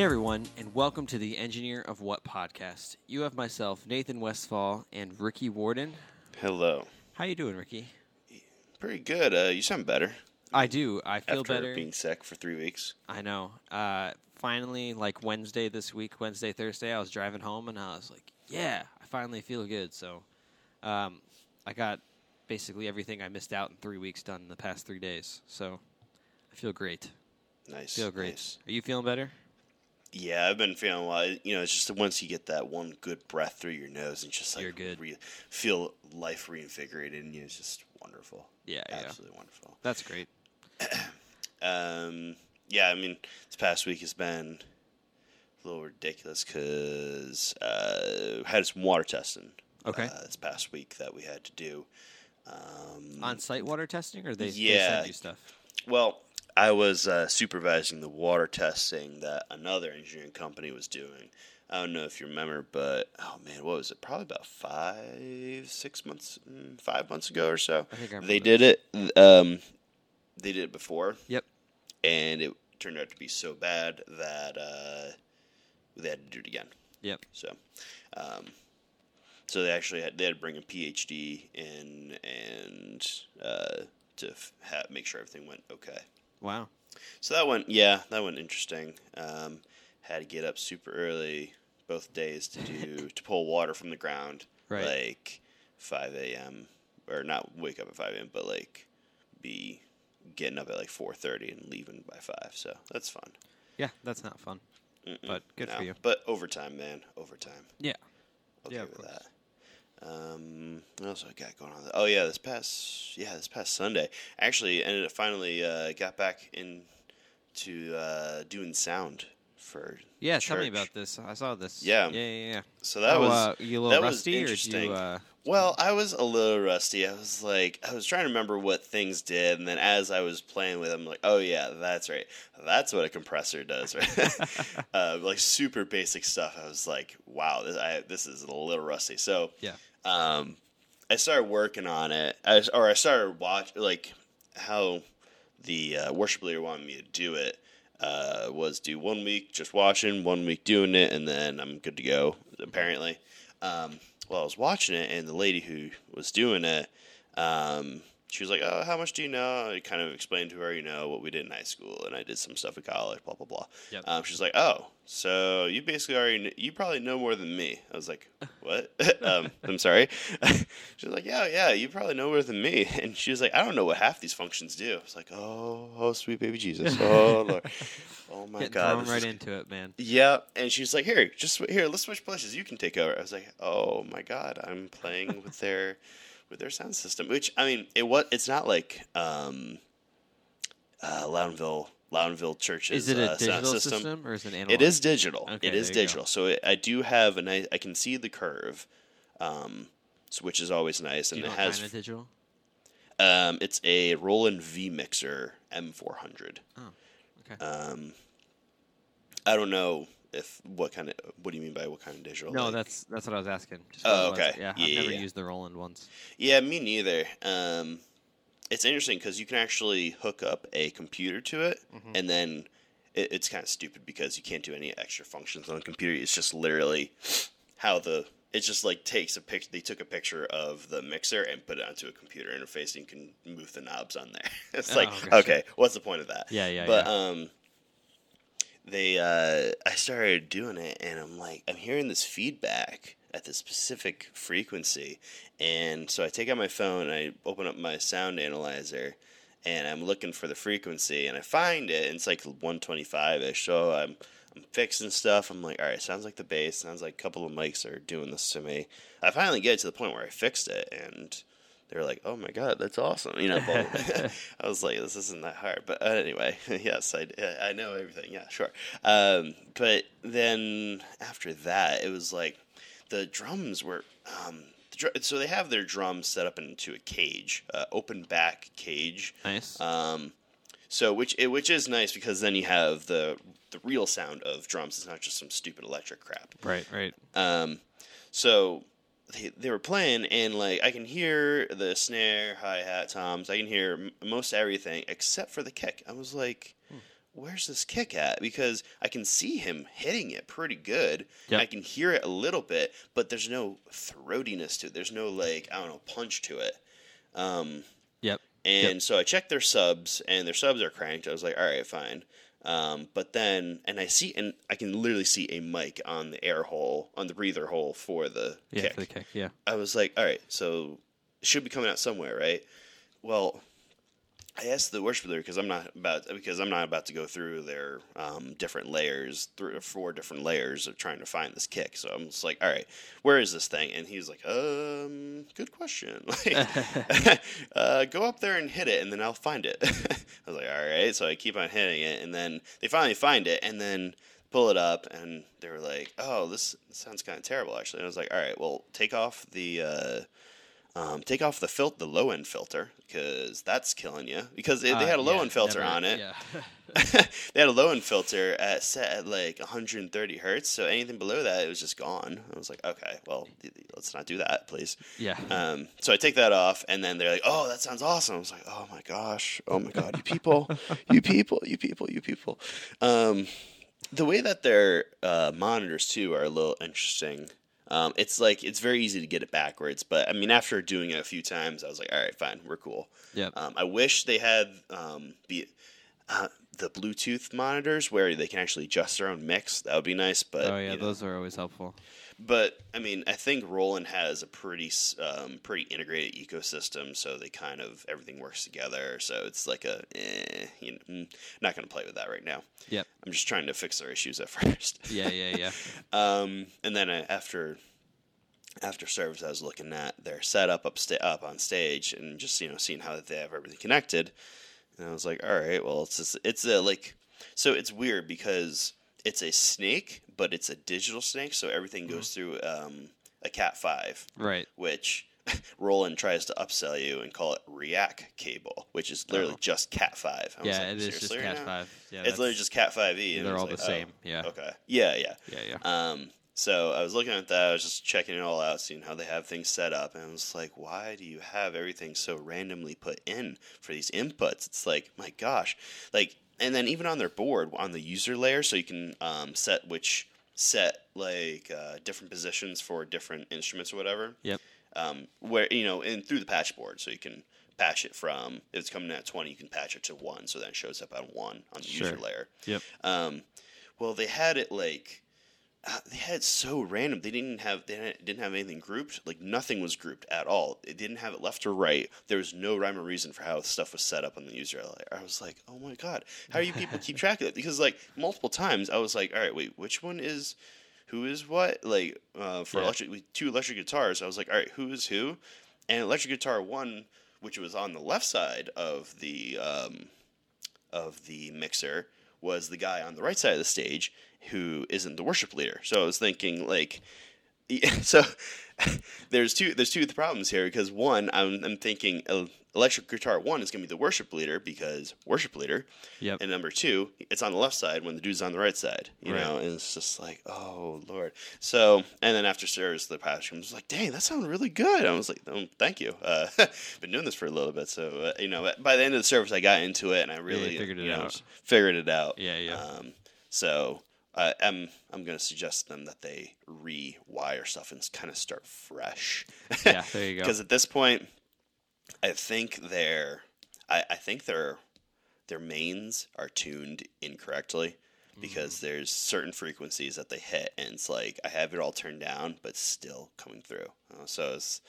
Hey everyone, and welcome to the Engineer of What podcast. You have myself, Nathan Westfall, and Ricky Warden. Hello. How you doing, Ricky? Pretty good. Uh, you sound better I do. I feel after better. being sick for three weeks. I know. Uh, finally, like Wednesday this week, Wednesday, Thursday, I was driving home and I was like, "Yeah, I finally feel good." So, um, I got basically everything I missed out in three weeks done in the past three days. So, I feel great. Nice. Feel great. nice. Are you feeling better? Yeah, I've been feeling well. You know, it's just once you get that one good breath through your nose and just like You're good. Re- feel life reinvigorated in you, it's just wonderful. Yeah, yeah. Absolutely wonderful. That's great. Um, yeah, I mean, this past week has been a little ridiculous because uh, had some water testing. Okay. Uh, this past week that we had to do. Um, On-site water testing, or they, they send you stuff? Well, I was uh, supervising the water testing that another engineering company was doing. I don't know if you remember, but oh man, what was it? Probably about five, six months, mm, five months ago or so. I think I They did it. Um, they did it before, Yep. and it turned out to be so bad that uh, they had to do it again. Yep. So, um, so they actually had they had to bring a PhD in and uh, to f- ha- make sure everything went okay. Wow. So that went, yeah, that went interesting. Um, had to get up super early both days to do to pull water from the ground, Right. like five a.m. or not wake up at five a.m. but like be getting up at like four thirty and leaving by five. So that's fun. Yeah, that's not fun. Mm-mm, But good for you. But overtime, man, overtime. Yeah. Okay Yeah, of course. that. Um, what else I got going on? Oh yeah, this past yeah this past Sunday actually ended up finally uh, got back into uh, doing sound for Yeah, tell me about this. I saw this. Yeah. Yeah, yeah, yeah. So that Oh, was uh, you a little rusty, or interesting. you? Uh, well, I was a little rusty. I was like, I was trying to remember what things did, and then as I was playing with them, like, oh yeah, that's right, that's what a compressor does, right? uh, like super basic stuff. I was like, wow, this, I, this is a little rusty. So yeah. Um, I started working on it, I, or I started watch like how the uh, worship leader wanted me to do it. Uh, was do one week just watching, one week doing it, and then I'm good to go. Apparently, um, well, I was watching it, and the lady who was doing it, um, she was like, "Oh, how much do you know?" I kind of explained to her, you know, what we did in high school, and I did some stuff at college, blah blah blah. Yep. Um, she's like, "Oh, so you basically already, kn- you probably know more than me." I was like, "What?" um, I'm sorry. She's like, "Yeah, yeah, you probably know more than me." And she was like, "I don't know what half these functions do." I was like, "Oh, oh, sweet baby Jesus, oh Lord, oh my Getting God." thrown right is- into it, man. Yeah, and she's like, "Here, just here, let's switch places. You can take over." I was like, "Oh my God, I'm playing with their with their sound system." Which I mean, it was it's not like um, uh, Loudonville Loudonville Church's Is it a uh, digital sound system. system. or is it analog? It is digital. Okay, it is you go. digital. So it, I do have, and I, I can see the curve, um, so, which is always nice, and it has. kind of digital? Um, it's a Roland V Mixer M400. Oh, okay. Um, I don't know if what kind of. What do you mean by what kind of digital? no, Like- that's that's what I was asking. Oh, was. okay. Yeah, Yeah, I've yeah, never yeah. used the Roland ones. Yeah, me neither. Um, it's interesting because you can actually hook up a computer to it, Mhm. and then it, it's kind of stupid because you can't do any extra functions on the computer. It's just literally how the it just like takes a picture. They took a picture of the mixer and put it onto a computer interface, and you can move the knobs on there. it's Oh, like gotcha. okay, what's the point of that? Yeah, yeah, but yeah. um they uh i started doing it and i'm like i'm hearing this feedback at this specific frequency. And so i take out my phone and i open up my sound analyzer and i'm looking for the frequency and i find it and it's like 125ish so i'm i'm fixing stuff. I'm like all right sounds like the bass. Sounds like a couple of mics are doing this to me. I finally get to the point where i fixed it and they were like, "Oh my god, that's awesome!" You know. I was like, "This isn't that hard," but uh, anyway, yes, I, I know everything. Yeah, sure. Um, but then after that, it was like the drums were. Um, the dr- so they have their drums set up into a cage, uh, open back cage. Nice. Um, so which it, which is nice because then you have the the real sound of drums. It's not just some stupid electric crap. right, right. Um, so they, they were playing, and like I can hear the snare, hi hat, toms. I can hear m- most everything except for the kick. I was like, where's this kick at? Because I can see him hitting it pretty good. Yep. I can hear it a little bit, but there's no throatiness to it. There's no like I don't know punch to it. Um, Yep. and so I checked their subs, and their subs are cranked. I was like, all right, fine. Um, but then, and I see, and I can literally see a mic on the air hole, on the breather hole for the Yeah, kick. for the kick. Yeah. I was like, all right, so it should be coming out somewhere, right? Well, I asked the worship leader because I'm not about because I'm not about to go through their um, different layers, three or four different layers of trying to find this kick. So I'm just like, all right, where is this thing? And he's like, um, good question. Like, uh, go up there and hit it, and then I'll find it. I was like, all right. So I keep on hitting it, and then they finally find it, and then pull it up, and they were like, oh, this sounds kind of terrible, actually. And I was like, all right, well, take off the. Uh, um, take off the fil- the low end filter because that's killing you. Because they, they Uh, had a low yeah, end filter never- on it. Yeah. they had a low end filter at set at like 130 hertz. So anything below that, it was just gone. I was like, okay, well, let's not do that, please. yeah. Um, so I take that off, and then they're like, "Oh, that sounds awesome." I was like, "Oh my gosh, oh my god, you people, you people, you people, you people." Um, the way that their uh, monitors too are a little interesting. Um, it's like it's very easy to get it backwards, but I mean, after doing it a few times, I was like, "All right, fine, we're cool." Yep. Um, I wish they had um, be uh, the Bluetooth monitors where they can actually adjust their own mix. That would be nice, but oh yeah, you know. those are always helpful. But I mean, I think Roland has a pretty um, pretty integrated ecosystem, so they kind of everything works together. So it's like a eh, you know, mm, not going to play with that right now. Yep. I'm just trying to fix their issues at first. Yeah, yeah, yeah. um, and then I, after after service, I was looking at their setup up sta- up on stage and just you know seeing how they have everything connected. And I was like, all right, well, it's just, it's a like so it's weird because it's a snake, but it's a digital snake, so everything goes through um, a Cat five, right. which Roland tries to upsell you and call it REAC cable, which is literally Oh. just Cat five. I was Yeah, like, it is just Cat now?" five. Yeah, It's literally just Cat five E. they're all the same. Yeah. Okay. Yeah, yeah. Yeah, yeah. Um, so I was looking at that. I was just checking it all out, seeing how they have things set up, and I was like, "Why do you have everything so randomly put in for these inputs?" It's like, my gosh, like, and then even on their board on the user layer, so you can um, set which set like uh, different positions for different instruments or whatever. Yep. Um, where you know, and through the patch board, so you can patch it from if it's coming at twenty, you can patch it to one, so that it shows up on one on the Sure. user layer. Yep. Um, well, they had it like uh, they had it so random. They didn't have they didn't- have anything grouped. Like nothing was grouped at all. It didn't have it left or right. There was no rhyme or reason for how stuff was set up on the user layer. I was like, oh my god, how do you people keep track of it? Because like multiple times, I was like, all right, wait, which one is who is what? Like uh, for Yeah. electric, with two electric guitars, I was like, all right, who is who? And electric guitar one, which was on the left side of the um, of the mixer was the guy on the right side of the stage who isn't the worship leader. So I was thinking like so there's two there's two problems here because one I'm I'm thinking electric guitar one is going to be the worship leader because worship leader Yep. and number two it's on the left side when the dude's on the right side you Right. know and it's just like oh lord so and then after service the pastor was like dang that sounded really good I was like oh, thank you uh, been doing this for a little bit so uh, you know by the end of the service I got into it and I really figured it you know, out. figured it out Yeah, yeah. um, so uh, I'm I'm going to suggest to them that they rewire stuff and kind of start fresh. yeah, there you go. Because at this point, I think their I, I think their their mains are tuned incorrectly because Mm-hmm. there's certain frequencies that they hit and it's like I have it all turned down but still coming through. Uh, so it's,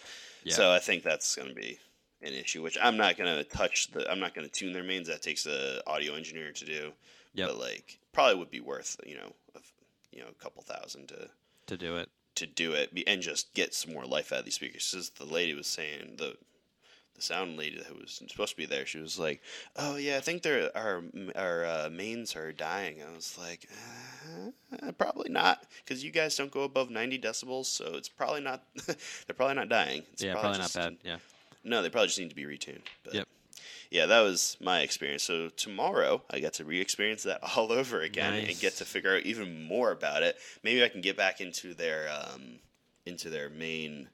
Yeah. so I think that's going to be an issue. Which I'm not going to touch the I'm not going to tune their mains. That takes a audio engineer to do. Yep. But like probably would be worth you know a, you know a couple thousand to to do it. to do it and just get some more life out of these speakers. Because the lady was saying the the sound lady that was supposed to be there, she was like, "Oh yeah, I think there our our uh, mains are dying." I was like, uh, "Probably not, because you guys don't go above ninety decibels, so it's probably not. they're probably not dying. It's yeah, probably just- not bad. Yeah. No, they probably just need to be retuned. But Yep. Yeah, that was my experience. So tomorrow I get to re-experience that all over again and get to figure out even more about it. Maybe I can get back into their um, into their main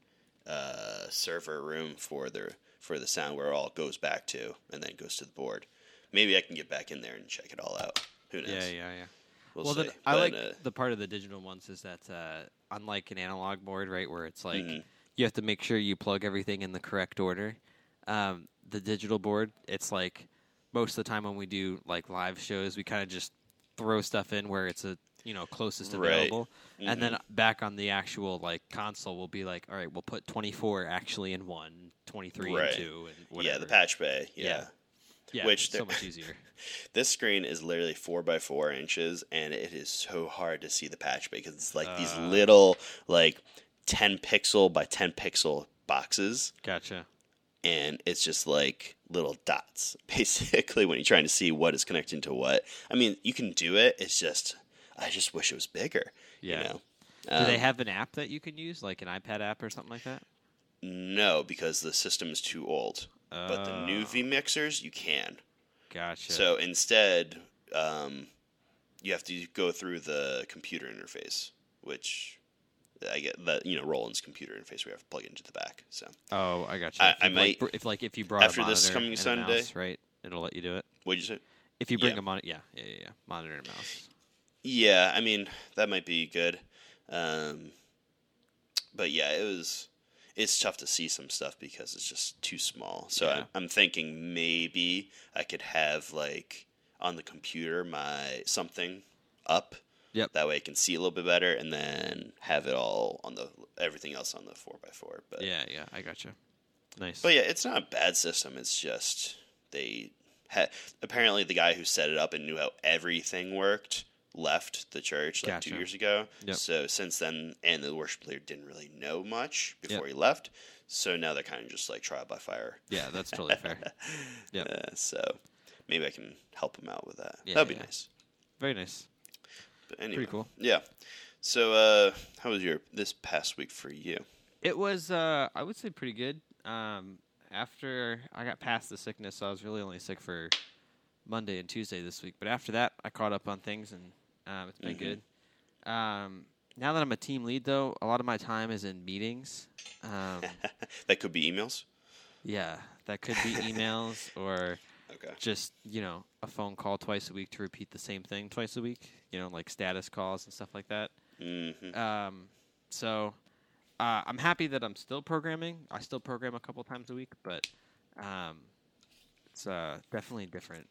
uh, server room for their for the sound where it all goes back to and then goes to the board. Maybe I can get back in there and check it all out. Who knows? Yeah, yeah, yeah. We'll, then I But, like uh, the part of the digital ones is that uh, unlike an analog board, right, where it's like Mhm. you have to make sure you plug everything in the correct order. Um, the digital board, it's like most of the time when we do like live shows, we kind of just throw stuff in where it's a you know closest Right. available, and then Mhm. back on the actual like console, we'll be like, all right, we'll put 24 actually in one, 23 Right. in two, and whatever. yeah, the patch bay. Yeah. yeah. Yeah, which so much easier. This screen is literally four by four inches, and it is so hard to see the patch bay because it's like these Uh. little, like, ten pixel by ten pixel boxes, Gotcha. And it's just like little dots, basically, when you're trying to see what is connecting to what. I mean, you can do it. It's just, I just wish it was bigger. Yeah. You know? Do they Um, have an app that you can use, like an iPad app or something like that? No, because the system is too old. But the new Oh, V mixers, you can. Gotcha. So instead, um, you have to go through the computer interface, which I get the you know Roland's computer interface. We have to plug into the back. So Oh, I got you. I- if, I you, like, might- br- if like if you brought after a this coming Sunday- mouse, right? It'll let you do it. what'd you say? If you bring Yeah. a monitor, yeah, yeah, yeah, yeah, monitor and mouse. Yeah, I mean that might be good. Um, but yeah, it was. It's tough to see some stuff because it's just too small. So Yeah. I, I'm thinking maybe I could have like on the computer my something up. Yep. That way I can see a little bit better, and then have it all on the everything else on the four x four. But Yeah, yeah, I got you. Nice. but yeah, it's not a bad system. It's just they had apparently the guy who set it up and knew how everything worked left the church like two years ago. Yep. So since then, and the worship leader didn't really know much before Yep. he left. So now they're kind of just like trial by fire. yeah, that's totally fair. Yeah. Uh, so maybe I can help him out with that. Yeah, That'd be yeah. nice. Very nice. But anyway, Pretty cool. Yeah. So uh, how was your this past week for you? It was, uh, I would say, pretty good. Um, after I got past the sickness, so I was really only sick for Monday and Tuesday this week. But after that, I caught up on things, and um, it's been Mhm. good. Um, now that I'm a team lead, though, a lot of my time is in meetings. Um, that could be emails. yeah, that could be emails or Okay. just you know a phone call twice a week to repeat the same thing twice a week. You know, like status calls and stuff like that. hmm Um, so uh, I'm happy that I'm still programming. I still program a couple times a week, but um, it's uh, definitely different.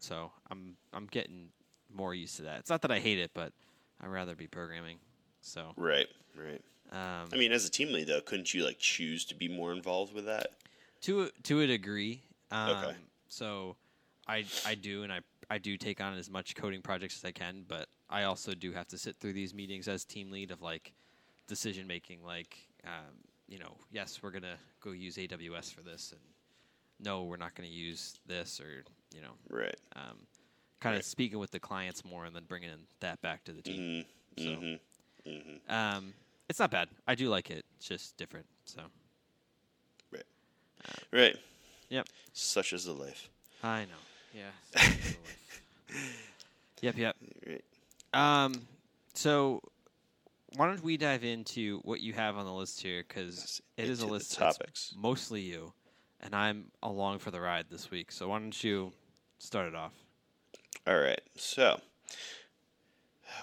So I'm I'm getting more used to that. It's not that I hate it, but I'd rather be programming. So Right. Right. um, I mean, as a team lead, though, couldn't you like choose to be more involved with that? to a- to a degree. Um, Okay. So I I do and I I do take on as much coding projects as I can, but I also do have to sit through these meetings as team lead of like decision making. Like um, you know, yes, we're gonna go use AWS for this, and no, we're not gonna use this, or you know, Right. um, kind of Right. speaking with the clients more and then bringing in that back to the team. hmm So- hmm hmm Um, it's not bad. I do like it. It's just different. So right, Right. Yep. Such is the life. I know. Yeah. yep. Yep. Right. Um, so why don't we dive into what you have on the list here? Because it is a list topics. mostly you, and I'm along for the ride this week. So why don't you start it off? All right. So,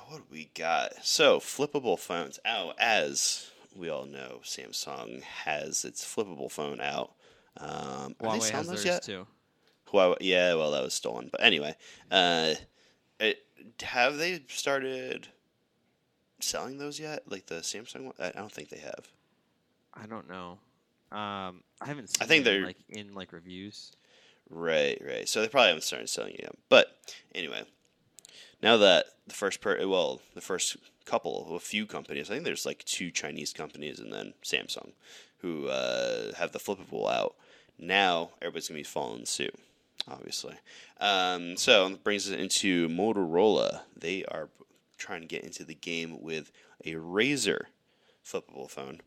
what do we got? So, flippable phones Oh, As we all know, Samsung has its flippable phone out. Um, are they Huawei selling has those theirs yet? too. Huawei, yeah, well, that was stolen. But anyway, uh, it, have they started selling those yet? Like the Samsung one? I don't think they have. I don't know. Um, I haven't seen I think them, they're- like in like reviews. Right, right. So they probably haven't started selling it yet. But anyway, now that the first per well, the first couple, a few companies, I think there's like two Chinese companies and then Samsung, who uh, have the flippable out. Now everybody's gonna be following suit, obviously. Um, so brings us into Motorola. They are trying to get into the game with a Razr flippable phone,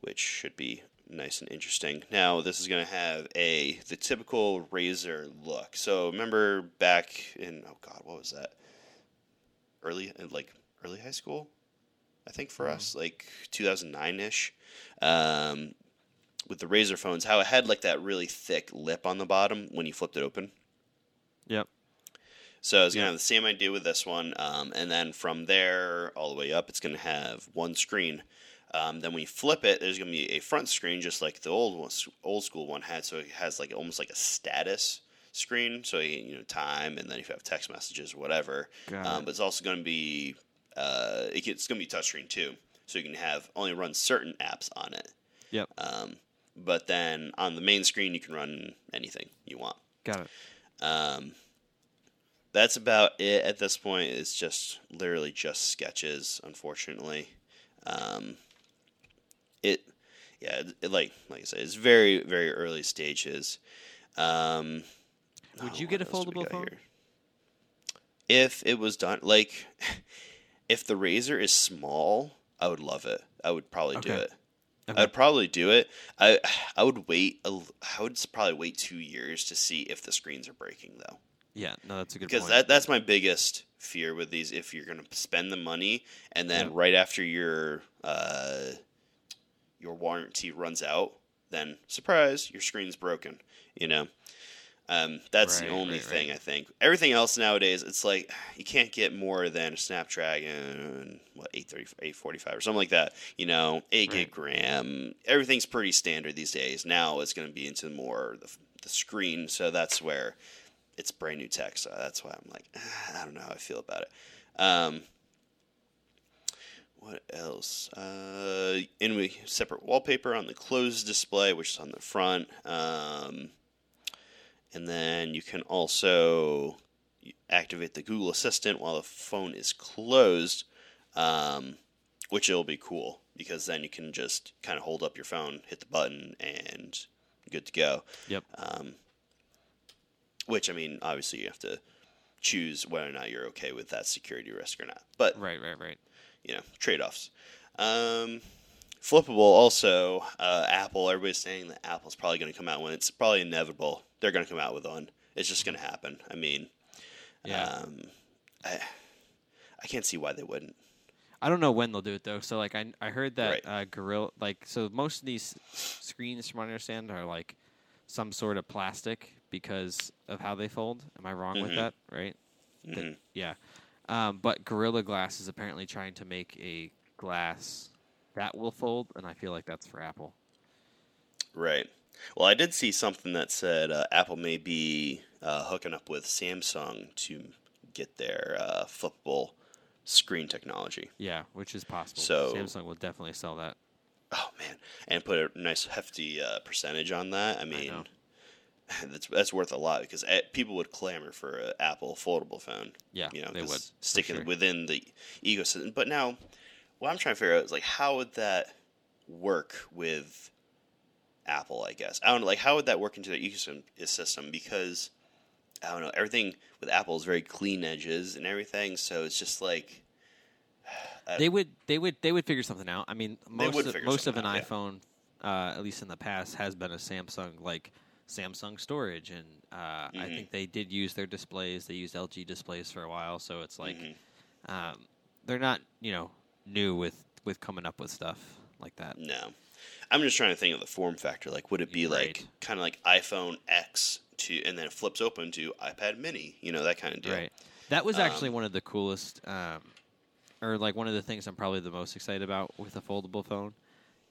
which should be nice and interesting. Now this is going to have a the typical Razr look. So remember back in oh god, what was that? Early like early high school, I think for us, like 2009 ish. Um, with the Razr phones, how it had like that really thick lip on the bottom when you flipped it open. Yep. So it's gonna have the same idea with this one, um, and then from there all the way up, it's gonna have one screen. Um, then when you flip it, there's gonna be a front screen, just like the old one, old school one had. So it has like almost like a status screen, so you, you know time, and then if you have text messages or whatever. Um, but it's also gonna be uh, it it's gonna be touchscreen too, so you can have only run certain apps on it. Yep. Um, but then on the main screen, you can run anything you want. Got it. Um, that's about it at this point. It's just literally just sketches, unfortunately. Um, it, yeah, it, like like I said, it's very very early stages. Um, Would oh, you get a else do we foldable phone? here? If it was done like, if the Razr is small, I would love it. I would probably do it. Okay. I'd probably do it. I I would wait. A, I would probably wait two years to see if the screens are breaking though, Yeah, no, that's a good because point. that that's my biggest fear with these. If you're going to spend the money and then Yeah. right after your uh, your warranty runs out, then surprise, your screen's broken. You know, um, that's the only right, thing right. I think. Everything else nowadays, it's like you can't get more than a Snapdragon, what 830, 845 or something like that. You know, eight Right. gig RAM. Everything's pretty standard these days. Now it's going to be into more the, the screen, so that's where it's brand new tech. So that's why I'm like, "Ah, I don't know how I feel about it. Um, what else? Uh, and we separate wallpaper on the closed display, which is on the front. Um, and then you can also activate the Google Assistant while the phone is closed, um, which will be cool because then you can just kind of hold up your phone, hit the button, and good to go. Yep. Um, which I mean, obviously you have to choose whether or not you're okay with that security risk or not. But Right, right, right. you know, trade offs. Um, flippable also, uh, Apple, everybody's saying that Apple's probably going to come out when it's probably inevitable. They're going to come out with one. It's just going to happen. I mean, Yeah. um, I, I can't see why they wouldn't. I don't know when they'll do it though. So like I I heard that Right. uh, Gorilla like so most of these screens from what I understand are like some sort of plastic because of how they fold. Am I wrong with Mhm. that? Right? That- Mhm. yeah. Um, but Gorilla Glass is apparently trying to make a glass that will fold, and I feel like that's for Apple. Right. Well, I did see something that said uh, Apple may be uh, hooking up with Samsung to get their uh, flippable screen technology. Yeah, which is possible. So- Samsung will definitely sell that. Oh man, and put a nice hefty uh, percentage on that. I mean, know. that's that's worth a lot because uh, people would clamor for an Apple foldable phone. Yeah, you know, they would. sticking sure. within the ecosystem. But now, what I'm trying to figure out is like, how would that work with Apple? I guess I don't know. Like, how would that work into their ecosystem? Because I don't know. Everything with Apple is very clean edges and everything, so it's just like. I- They would they would they would figure something out. I mean, most of, most of an out, yeah. iPhone, uh, at least in the past, has been a Samsung like Samsung storage, and uh, I Mhm. think they did use their displays. They used LG displays for a while, so it's like Mhm. um, they're not you know new with with coming up with stuff like that. No. I'm just trying to think of the form factor. Like, would it be like kind of like iPhone X to, and then it flips open to iPad Mini? You know that kind of deal. Right. That was actually Um, one of the coolest, um, or like one of the things I'm probably the most excited about with a foldable phone,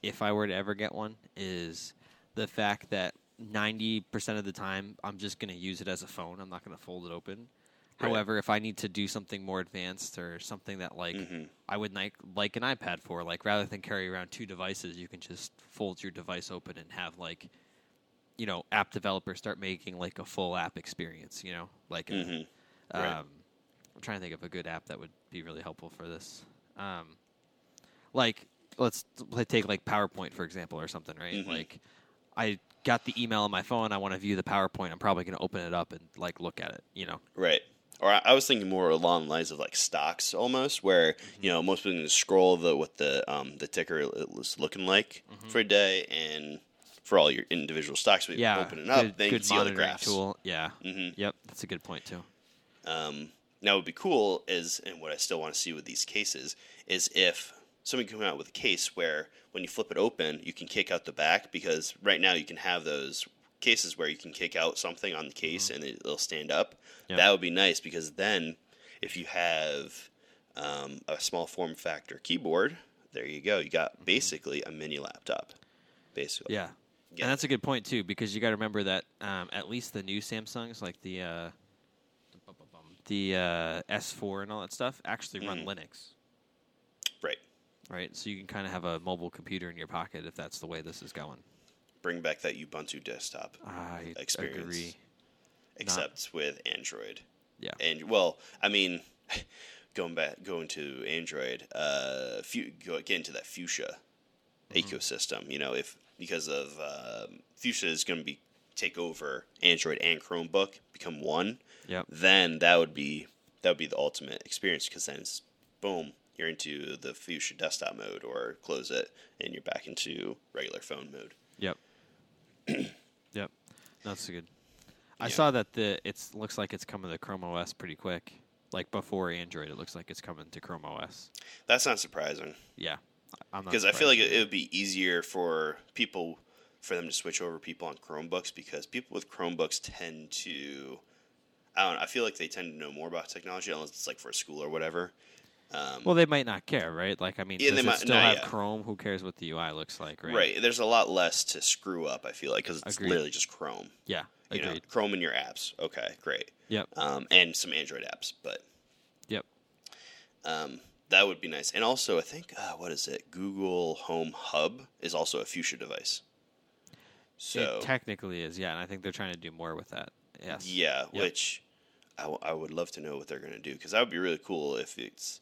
if I were to ever get one, is the fact that 90% of the time I'm just going to use it as a phone. I'm not going to fold it open. Right. However, if I need to do something more advanced or something that like Mhm. I would like like an iPad for, like rather than carry around two devices, you can just fold your device open and have like you know, app developers start making like a full app experience, you know, like a, Mhm. Right. um, I'm trying to think of a good app that would be really helpful for this. Um, like, let's let's take like PowerPoint for example, or something, right? Mhm. Like, I got the email on my phone. I want to view the PowerPoint. I'm probably going to open it up and like look at it. You know, Right. Or I, I was thinking more along the lines of like stocks almost, where Mm-hmm. you know most people can scroll the what the um the ticker is looking like for a day, and for all your individual stocks, you Mm-hmm. yeah. open it up, good, then you good can see all the graphs. tool. Yeah. hmm Yep. That's a good point too. Um, now, what would be cool is, and what I still want to see with these cases, is if somebody come out with a case where when you flip it open, you can kick out the back because right now you can have those cases where you can kick out something on the case and it, it'll stand up. That would be nice because then if you have um, a small form factor keyboard, there you go. You got basically a mini laptop. Basically, Yeah. Yeah. And that's a good point too, because you got to remember that um, at least the new Samsungs, like the uh, the uh, S4 and all that stuff, actually run Mhm. Linux, right. right? So you can kind of have a mobile computer in your pocket if that's the way this is going. Bring back that Ubuntu desktop, I Experience. agree. except with Android. Yeah. And well, I mean, going back, going to Android, uh, fu- go, get into that Fuchsia Mm-hmm. ecosystem. You know, if because of um, Fuchsia is going to be take over Android and Chromebook, become one, Yep. then that would be that would be the ultimate experience because then it's boom, you're into the Fuchsia desktop mode, or close it and you're back into regular phone mode. Yep. yep. That's good. I Yeah. saw that the it's looks like it's coming to Chrome OS pretty quick. Like before Android, it looks like it's coming to Chrome OS. That's not surprising. Yeah. I'm because I feel like it, it would be easier for people for them to switch over people on Chromebooks because people with Chromebooks tend to I don't know, I feel like they tend to know more about technology unless it's like for school or whatever. Um, Well, they might not care, right? Like, I mean, Yeah, does they it might- still have yeah. Chrome? Who cares what the UI looks like, right? right. There's a lot less to screw up. I feel like because it's Agreed. literally just Chrome. Yeah. You know, Agreed. Chrome in your apps. Okay, great. Yep. Um, and some Android apps, but Yep. um, that would be nice. And also, I think uh, what is it? Google Home Hub is also a Fuchsia device. So it technically is, yeah, and I think they're trying to do more with that. Yes. Yeah, Yep. which I, w- I would love to know what they're going to do because that would be really cool if it's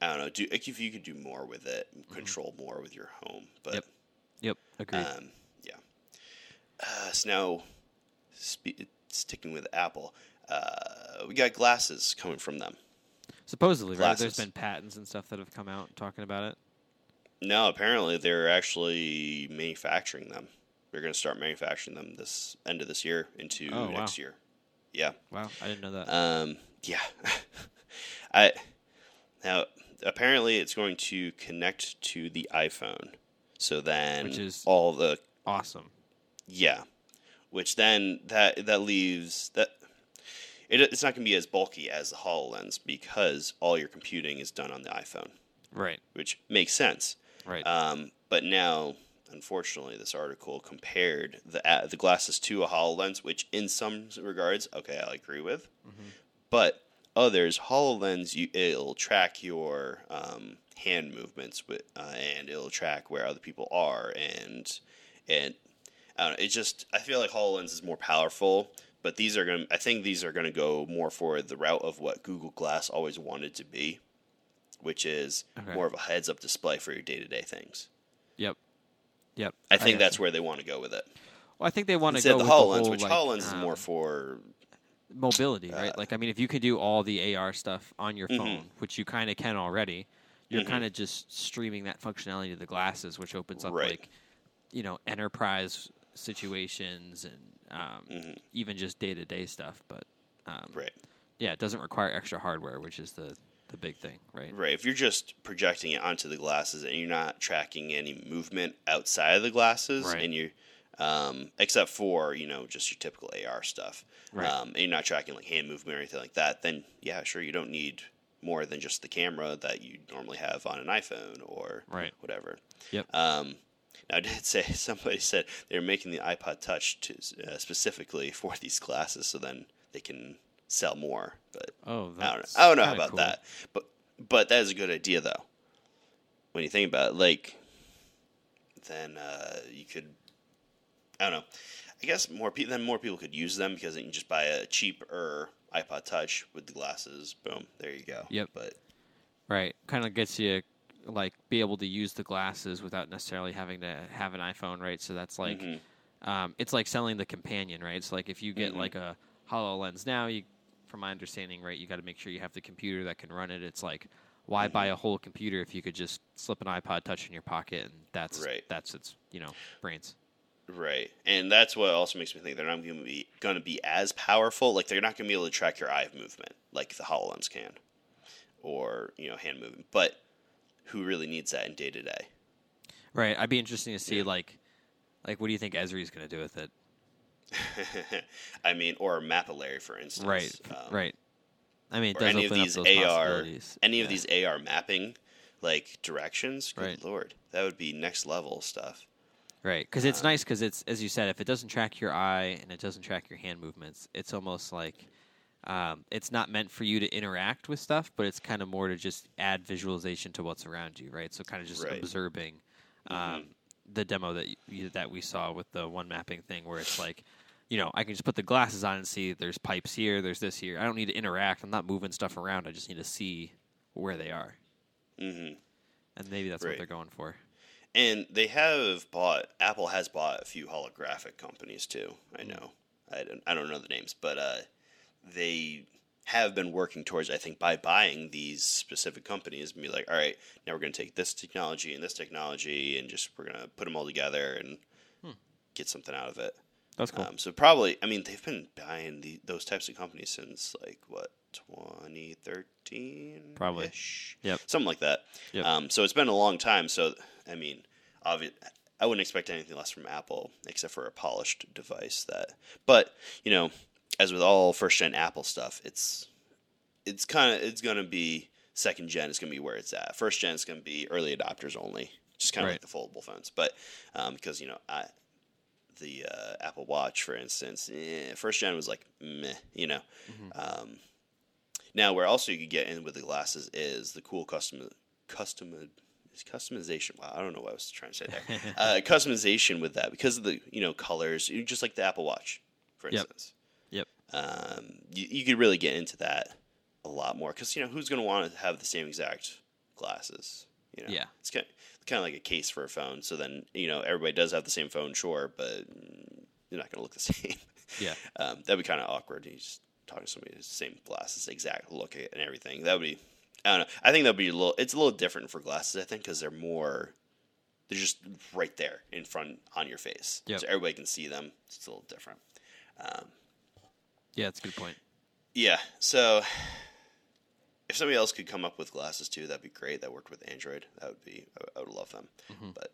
I don't know, do like if you could do more with it, and control more with your home. But Mm-hmm. Yep. Agreed. um, yeah. Uh, so now, spe- sticking with Apple, uh, we got glasses coming from them. Supposedly, right? There's glasses. been patents and stuff that have come out talking about it. No, apparently they're actually manufacturing them. They're going to start manufacturing them this end of this year into Oh, wow. next year. Yeah. Wow, I didn't know that. Um, yeah. I now apparently it's going to connect to the iPhone. So then Which is- all the awesome. yeah, which then that that leaves that it, it's not going to be as bulky as the Hololens because all your computing is done on the iPhone, Right. which makes sense. Right. Um, but now, unfortunately, this article compared the uh, the glasses to a Hololens, which in some regards, okay, I agree with, but others, Hololens, you, it'll track your um, hand movements with, uh, and it'll track where other people are, and and I don't know, it just I feel like Hololens is more powerful. But these are going. to I think these are going to go more for the route of what Google Glass always wanted to be, which is Okay. more of a heads-up display for your day-to-day things. yep. Yep. I think got that's you. where they want to go with it. Well, I think they want to go the with Hololens, the whole, which like, Hololens is um, more for mobility, right? Uh, like, I mean, if you could do all the AR stuff on your Mhm. phone, which you kind of can already, you're Mhm. kind of just streaming that functionality to the glasses, which opens up Right. like, you know, enterprise situations and um, Mhm. even just day to day stuff. But um, right, yeah, it doesn't require extra hardware, which is the the big thing, right? right. If you're just projecting it onto the glasses and you're not tracking any movement outside of the glasses, Right. and you, um, except for you know just your typical AR stuff, Right. um, and you're not tracking like hand movement or anything like that, then yeah, sure, you don't need more than just the camera that you normally have on an iPhone or Right. whatever. Yep. Um, now, I did say somebody said they're making the iPod Touch to, uh, specifically for these classes, so then they can sell more. But Oh, I don't know. I don't know about cool. that. But but that is a good idea, though. When you think about it, like, then uh, you could. I don't know. I guess more people then more people could use them because you can just buy a cheaper iPod Touch with the glasses. Boom, there you go. Yep. But Right. Kind of gets you like be able to use the glasses without necessarily having to have an iPhone, right? So that's like Mhm. um, it's like selling the companion, right? It's like if you get Mhm. like a HoloLens now, you from my understanding, right, you got to make sure you have the computer that can run it. It's like why Mm-hmm. buy a whole computer if you could just slip an iPod Touch in your pocket and that's Right. that's its, you know, brains. Right, and that's what also makes me think they're not going to be going to be as powerful. Like they're not going to be able to track your eye movement like the Hololens can, or you know hand movement. But who really needs that in day to day? Right. I'd be interesting to see Yeah. like like what do you think Esri's going to do with it? I mean, or Mapillary, for instance. Right, Um, right. I mean, it Or does any of these AR, any of these AR mapping, like directions. Good Right. lord, that would be next level stuff. Right, because it's Um, nice because it's as you said, if it doesn't track your eye and it doesn't track your hand movements, it's almost like um, it's not meant for you to interact with stuff, but it's kind of more to just add visualization to what's around you, right? So kind of just Right. observing um, the demo that you, that we saw with the one mapping thing, where it's like, you know, I can just put the glasses on and see there's pipes here, there's this here. I don't need to interact. I'm not moving stuff around. I just need to see where they are, hmm and maybe that's what they're going for. And they have bought. Apple has bought a few holographic companies too. I Mm. know. I don't. I don't know the names, but uh, they have been working towards. I think by buying these specific companies, and be like, all right, now we're going to take this technology and this technology, and just we're going to put them all together and Hmm. get something out of it. That's cool. Um, so probably, I mean, they've been buying the, those types of companies since like what 2013, Probably. Yep. something like that. Yep. Um, so it's been a long time. So I mean, obvi- I wouldn't expect anything less from Apple, except for a polished device. That, but you know, as with all first gen Apple stuff, it's it's kind of it's going to be second gen is going to be where it's at. First gen is going to be early adopters only, just kind of Right. like the foldable phones. But um, because you know, I, the uh, Apple Watch, for instance, eh, first gen was like meh, you know. Mm-hmm. Um, now, where also you could get in with the glasses is the cool custom custom customization. Wow, I don't know what I was trying to say there. uh, customization with that because of the you know colors, you- just like the Apple Watch, for Yep. instance. Yep. Um, you, you could really get into that a lot more because you know who's going to want to have the same exact glasses. You know, Yeah. it's kind kind of like a case for a phone. So then you know everybody does have the same phone, sure, but you're not going to look the same. Yeah. um, that'd be kind of awkward. You just talking to somebody with the same glasses, exact look and everything. That would be. I don't know. I think that'll be a little. It's a little different for glasses. I think because they're more. They're just right there in front on your face, Yep. so everybody can see them. It's a little different. Um, Yeah, that's a good point. yeah. So if somebody else could come up with glasses too, that'd be great. That worked with Android. That would be. I would- I would love them. Mm-hmm. But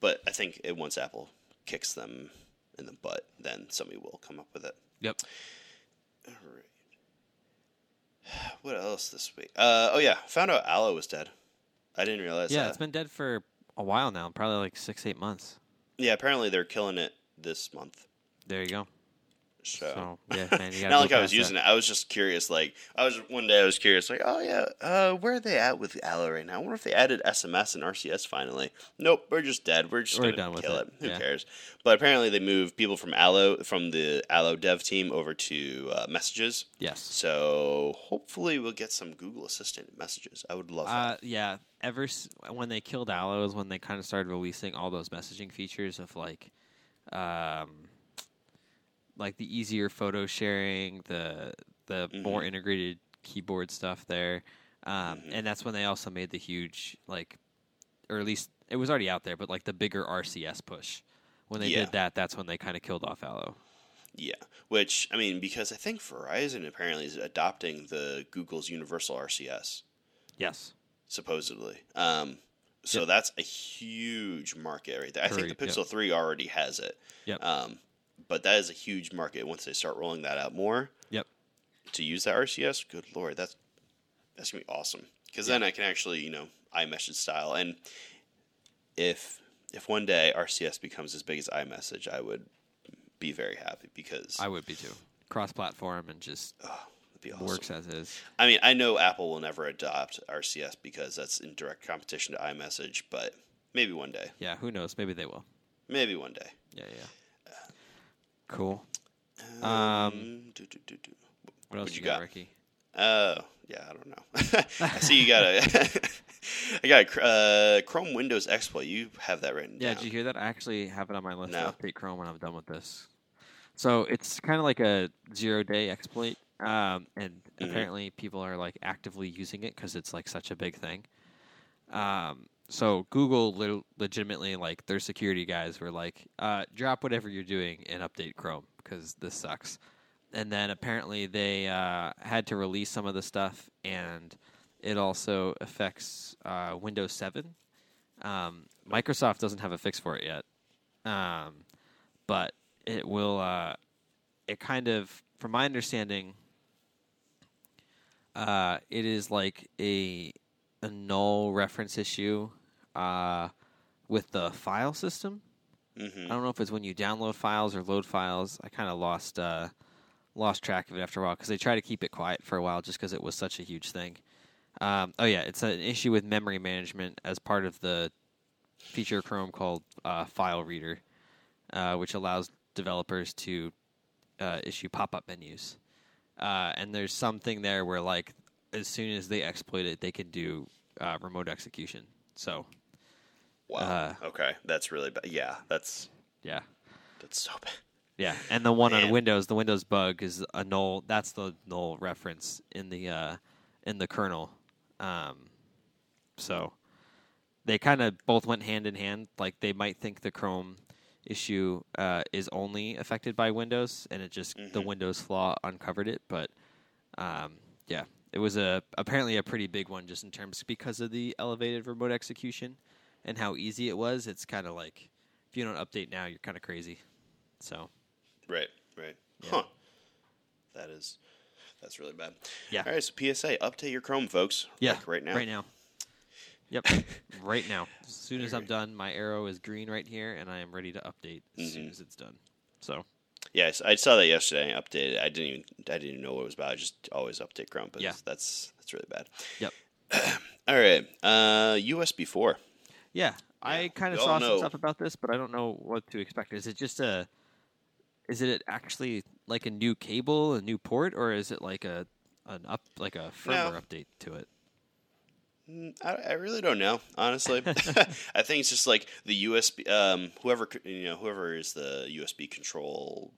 but I think it, once Apple kicks them in the butt, then somebody will come up with it. Yep. All right. What else this week? Uh, oh yeah, found out Allo was dead. I didn't realize yeah, that. it's been dead for a while now, probably like six, eight months. yeah, apparently they're killing it this month. There you go. So, So yeah, man, you not like I was using that. it. I was just curious. Like I was one day, I was curious. Like, oh yeah, uh, where are they at with Allo right now? I wonder if they added SMS and RCS finally. Nope, we're just dead. We're just We're gonna done with kill it. it. Who Yeah. cares? But apparently they moved people from Allo from the Allo dev team over to uh, Messages. Yes. So hopefully we'll get some Google Assistant messages. I would love Uh, that. yeah. Ever s- when they killed Allo is when they kind of started releasing all those messaging features of like, um, like the easier photo sharing, the the more integrated keyboard stuff there, um, and that's when they also made the huge like, or at least it was already out there, but like the bigger RCS push. When they Yeah. did that, that's when they kind of killed off Allo. Yeah, which I mean, because I think Verizon apparently is adopting the Google's Universal RCS. Yes. supposedly. Um, so Yep. that's a huge market right there. I think the Pixel 3 already has it. Yep. Um, but that is a huge market once they start rolling that out more Yep. to use that RCS. Good lord, that's that's gonna be awesome. Because then I can actually, you know, iMessage style. And if if one day RCS becomes as big as iMessage, I would be very happy because I would be too. Cross platform and just oh, awesome. works as is. I mean, I know Apple will never adopt RCS because that's in direct competition to iMessage, but maybe one day. Yeah, who knows? Maybe they will. Maybe one day. Yeah, yeah. Cool. Um, Um, do, do, do. What else What you got, got? Ricky? Oh, yeah, I don't know. I see you got a. I got a uh, Chrome Windows exploit. You have that written down. Yeah, down. did you hear that? I actually have it on my list No. to update Chrome when I'm done with this. So it's kind of like a zero day exploit, um, and Mhm. apparently people are like actively using it because it's like such a big thing. Um, so Google le- legitimately like their security guys were like, uh, drop whatever you're doing and update Chrome because this sucks. And then apparently they uh, had to release some of the stuff, and it also affects uh, Windows 7. Um, Microsoft doesn't have a fix for it yet, um, but it will. Uh, it kind of, from my understanding, uh, it is like a a null reference issue uh, with the file system. hmm I don't know if it's when you download files or load files. I kind of lost uh, lost track of it after a while because they try to keep it quiet for a while just because it was such a huge thing. Um, oh yeah, it's an issue with memory management as part of the feature of Chrome called uh, File Reader, uh, which allows developers to uh, issue pop-up menus. Uh, and there's something there where like as soon as they exploit it, they can do uh, remote execution. So Wow. Uh, okay, that's really bad. Yeah, that's yeah. that's so bad. Yeah, and the one on Windows, the Windows bug is a null. That's the null reference in the uh, in the kernel. Um, so they kind of both went hand in hand. Like they might think the Chrome issue uh, is only affected by Windows, and it just the Mhm. Windows flaw uncovered it. But um, yeah, it was a apparently a pretty big one, just in terms because of the elevated remote execution and how easy it was. It's kind of like if you don't update now, you're kind of crazy. So. Right, right. Yeah. Huh. That is that's really bad. Yeah. All right, so PSA, update your Chrome, folks. Yeah, Like right now. Right now. Yep. right now. As soon as I'm done, my arrow is green right here, and I am ready to update as soon Mhm. as it's done. So Yes, I saw that yesterday. I updated. I didn't even. I didn't even know what it was about. I just always update Chrome, but Yeah. that's that's really bad. Yep. All right. Uh, USB four. Yeah, I kind of saw know. some stuff about this, but I don't know what to expect. Is it just a? Is it actually like a new cable, a new port, or is it like a an up like a firmware update to it? Mm, I, I really don't know, honestly. I think it's just like the USB. Um, whoever you know, whoever is the USB control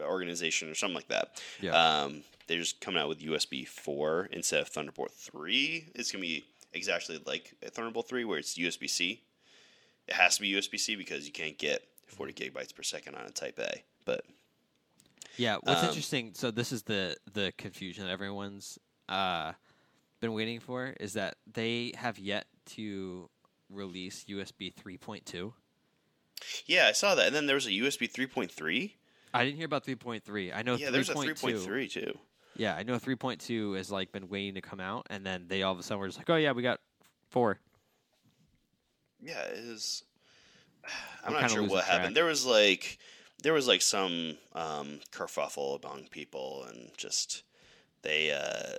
organization or something like that. Yeah. Um, they're just coming out with USB four instead of Thunderbolt three. It's gonna be exactly like a Thunderbolt three, where it's USB C. It has to be USB C because you can't get 40 gigabytes per second on a Type A. But Yeah, what's Um, interesting. So this is the the confusion that everyone's uh, been waiting for is that they have yet to release USB 3.2. yeah, I saw that. And then there was a USB 3.3. I didn't hear about 3.3. I know Yeah, 3.2. there's a 3.3 too. Yeah, I know 3.2 has like been waiting to come out, and then they all of a sudden were just like, oh yeah, we got four. Yeah, it is. I'm I'm not sure what track. happened. There was like there was like some um, kerfuffle among people, and just they uh,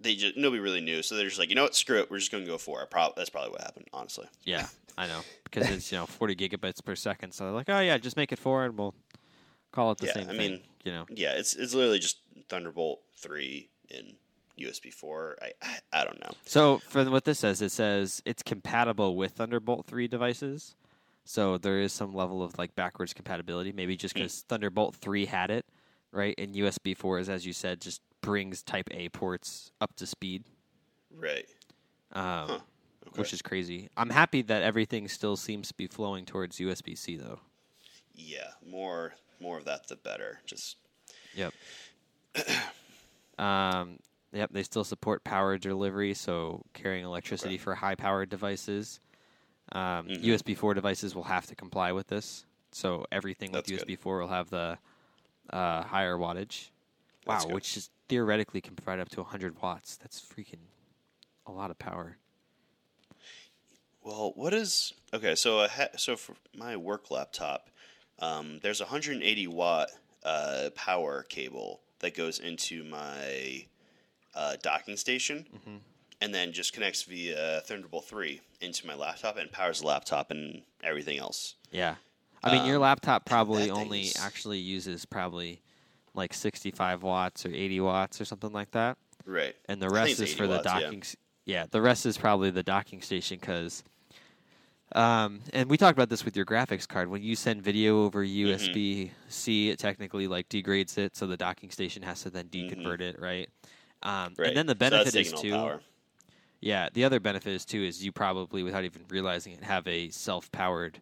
they just nobody really knew. So they're just like, you know what, screw it, we're just gonna go for it. Prob- that's probably what happened, honestly. Yeah, I know because it's you know 40 gigabits per second. So they're like, oh yeah, just make it four, and we'll call it the Yeah, same I thing. mean- you know. Yeah, it's it's literally just Thunderbolt three in USB four. I, I I don't know. So for what this says, it says it's compatible with Thunderbolt three devices. So there is some level of like backwards compatibility, maybe just Hmm. because Thunderbolt three had it, right? And USB four is, as you said, just brings Type A ports up to speed, Right. um, Huh. Okay. which is crazy. I'm happy that everything still seems to be flowing towards USB C though. yeah, more more of that the better. Just Yep. um, yep. They still support power delivery, so carrying electricity for high-powered devices. Um, Mhm. USB 4 devices will have to comply with this, so everything That's with good. USB 4 will have the uh, higher wattage. Wow, which is theoretically can provide up to 100 watts. That's freaking a lot of power. Well, what is okay? So, ha- so for my work laptop, um, there's a 180 watt uh, power cable that goes into my uh, docking station, Mhm. and then just connects via Thunderbolt 3 into my laptop and powers the laptop and everything else. Yeah. I mean, your Um, laptop probably only actually uses probably like 65 watts or 80 watts or something like that. Right. and the rest is for the watts, yeah. docking. s- Yeah. the rest is probably the docking station because. Um, and we talked about this with your graphics card. When you send video over Mm-hmm. USB C, it technically like degrades it, so the docking station has to then Mhm. deconvert it, right? Um, Right. And then the So benefit is too. power. Yeah, the other benefit is too is you probably, without even realizing it, have a self-powered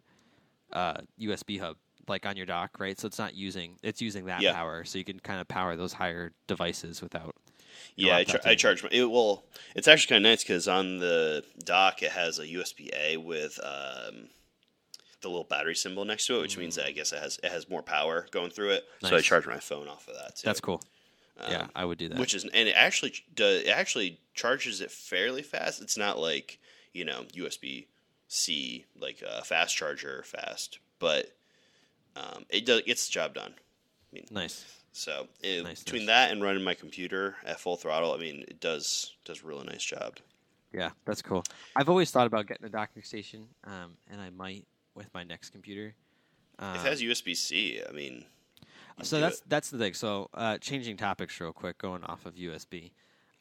uh, USB hub like on your dock, right? So it's not using it's using that Yeah. power, so you can kind of power those higher devices without. Yeah, I, char- I charge my. It will. It's actually kind of nice because on the dock it has a USB A with um, the little battery symbol next to it, which means that I guess it has it has more power going through it. So I charge my phone off of that. Too. That's cool. yeah, Um, I would do that. Which is and it actually does it actually charges it fairly fast. It's not like you know USB C like a fast charger fast, but um, it does gets the job done. nice. So it, Nice, between nice. that and running my computer at full throttle, I mean it does does a really nice job. Yeah, that's cool. I've always thought about getting a docking station, um, and I might with my next computer. Uh, if it has USB C, I mean. so that's it. that's the thing. So uh, changing topics real quick, going off of USB.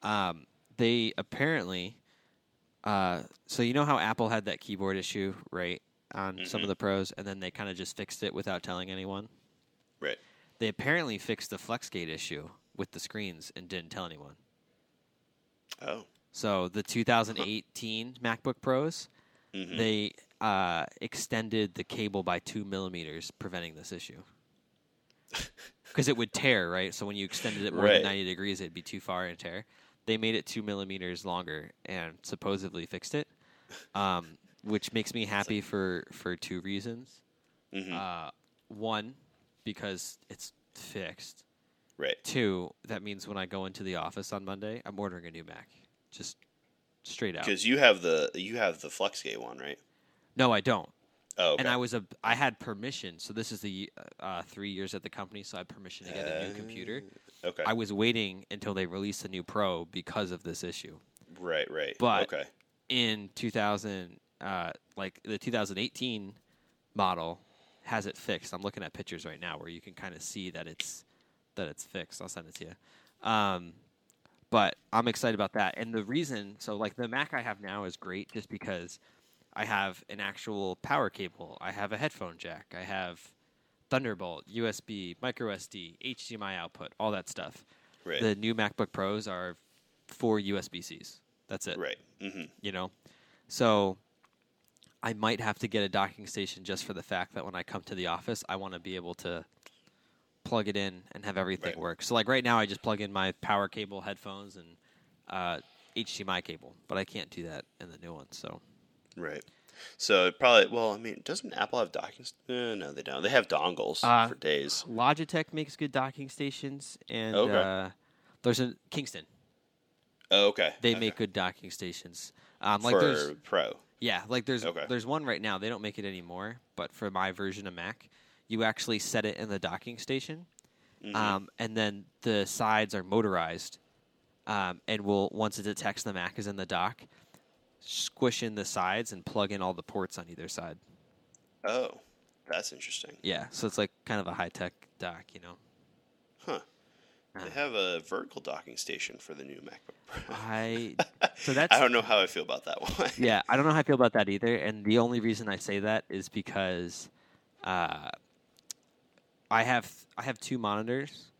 Um, they apparently, uh, so you know how Apple had that keyboard issue, right, on some of Mhm. the pros, and then they kind of just fixed it without telling anyone. right. They apparently fixed the FlexGate issue with the screens and didn't tell anyone. Oh. So the 2018 MacBook Pros, hmm they uh, extended the cable by two millimeters, preventing this issue. Because it would tear, right? So when you extended it more Right. than 90 degrees, it'd be too far and tear. They made it two millimeters longer and supposedly fixed it, um, which makes me happy for, for two reasons. hmm Uh, one, because it's fixed. right. Two, that means when I go into the office on Monday, I'm ordering a new Mac. Just straight out. Because you have the you have the FlexGate one, right? No, I don't. Oh, okay. and I was a I had permission. So this is the uh, three years at the company, so I had permission to get a new computer. okay. I was waiting until they released the new Pro because of this issue. right, right. but- okay. In 2000, uh, like the 2018 model has it fixed. I'm looking at pictures right now where you can kind of see that it's that it's fixed. I'll send it to you. Um, but I'm excited about that. And the reason, so like the Mac I have now is great just because I have an actual power cable. I have a headphone jack. I have Thunderbolt, USB, micro SD, HDMI output, all that stuff. Right. The new MacBook Pros are four USB Cs. That's it. right. hmm You know, so I might have to get a docking station just for the fact that when I come to the office, I want to be able to plug it in and have everything Right. work. So like right now, I just plug in my power cable, headphones, and uh, HDMI cable, but I can't do that in the new one. So Right. So it probably well, I mean, doesn't Apple have docking? st- Uh, no, they don't. They have dongles Uh, for days. Logitech makes good docking stations, and Okay. uh, there's a Kingston. Oh, okay. They okay. make good docking stations. Um, like for there's Pro. Yeah, like there's Okay. there's one right now. They don't make it anymore, but for my version of Mac, you actually set it in the docking station, Mhm. um, and then the sides are motorized, um, and will once it detects the Mac is in the dock, squish in the sides and plug in all the ports on either side. oh, that's interesting. Yeah, so it's like kind of a high tech dock, you know. Huh. Uh, They have a vertical docking station for the new MacBook Pro. I so that's I don't know how I feel about that one. yeah, I don't know how I feel about that either. And the only reason I say that is because uh, I have I have two monitors,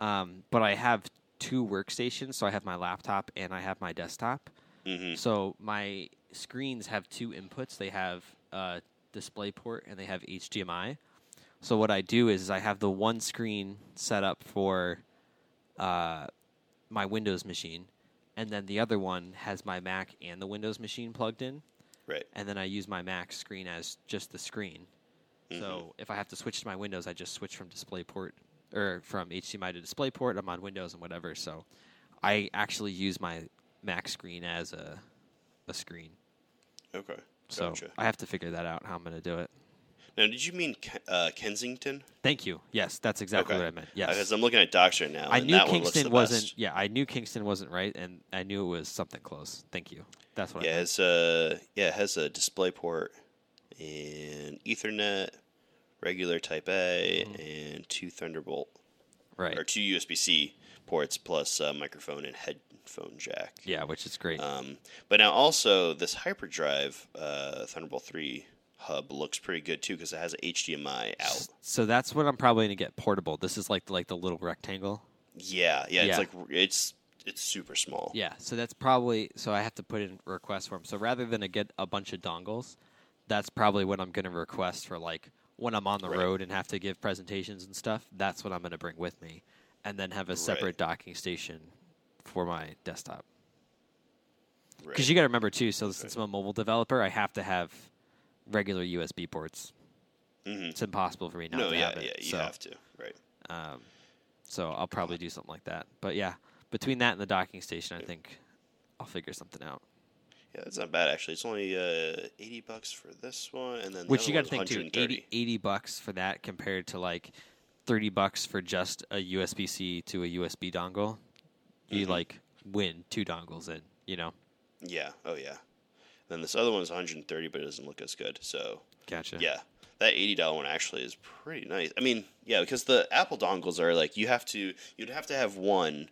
um, but I have two workstations. So I have my laptop and I have my desktop. hmm So my screens have two inputs. They have a display port and they have HDMI. So what I do is, I have the one screen set up for uh, my Windows machine, and then the other one has my Mac and the Windows machine plugged in, Right. and then I use my Mac screen as just the screen. Mm-hmm. So if I have to switch to my Windows, I just switch from DisplayPort or from HDMI to DisplayPort. I'm on Windows and whatever. So I actually use my Mac screen as a a screen. Okay. So I have to figure that out how I'm going to do it. Now, did you mean uh, Kensington? Thank you. Yes, that's exactly Okay. what I meant. Yes. Because I'm looking at docs right now. I and knew that one looks Kingston wasn't. best. Yeah, I knew Kingston wasn't right, and I knew it was something close. Thank you. That's what. Yeah, I meant. it's uh yeah, it has a display port and Ethernet, regular Type A, Mm-hmm. and two Thunderbolt right. or two USB C ports plus uh, microphone and headphone jack. Yeah, which is great. Um, but now also this hyperdrive uh, Thunderbolt three hub looks pretty good too because it has HDMI out. so that's what I'm probably going to get portable. This is like like the little rectangle. Yeah, yeah, Yeah. it's like it's it's super small. Yeah, so that's probably so I have to put in request for them. So rather than to get a bunch of dongles, that's probably what I'm going to request for like when I'm on the Right. road and have to give presentations and stuff. That's what I'm going to bring with me, and then have a separate Right. docking station for my desktop. Right. Because you got to remember too. So since I'm a mobile developer, I have to have regular USB ports. hmm It's impossible for me not No, to yeah, have it. yeah, you so, have to, right? Um, so I'll probably do something like that. But yeah, between that and the docking station, I think I'll figure something out. Yeah, that's not bad actually. It's only uh, eighty bucks for this one, and then Which you got to think too, 130. 80, 80 bucks for that compared to like thirty bucks for just a USB C to a USB dongle. You Mhm. like win two dongles in, you know. Yeah. Oh yeah. Then this other one's 130, but it doesn't look as good. So Gotcha. yeah, that eighty dollar one actually is pretty nice. I mean, yeah, because the Apple dongles are like you have to you'd have to have one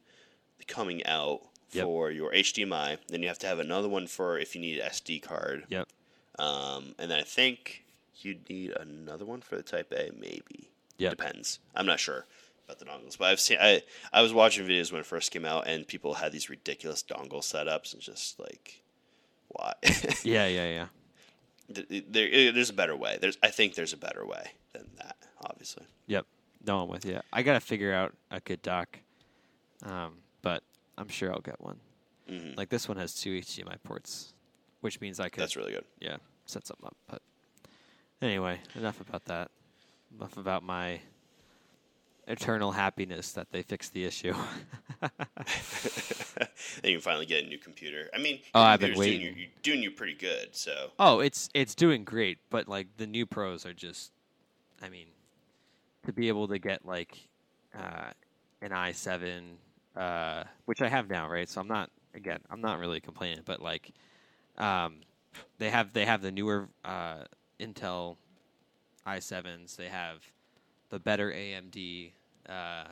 coming out Yep. for your HDMI, then you have to have another one for if you need SD card, Yep. um, and then I think you'd need another one for the Type A, maybe. Yeah. Depends. I'm not sure about the dongles, but I've seen. I I was watching videos when it first came out, and people had these ridiculous dongle setups, and just like, why? Yeah, yeah, yeah. Th- there, there's a better way. There's, I think there's a better way than that. Obviously, Yep. No, I'm with you. I gotta figure out a good dock, um, but I'm sure I'll get one. Mhm. Like this one has two HDMI ports, which means I could that's really good. yeah set something up. But anyway, enough about that. Enough about my eternal happiness that they fixed the issue. then you can finally get a new computer. I mean, Oh, I've been computer's doing waiting. you, you're doing you pretty good. So oh, it's it's doing great, but like the new pros are just, I mean, to be able to get like uh, an i7, uh, which I have now, right? So I'm not again, I'm not really complaining, but like, um, they have they have the newer uh, Intel i7s. They have the better AMD, uh,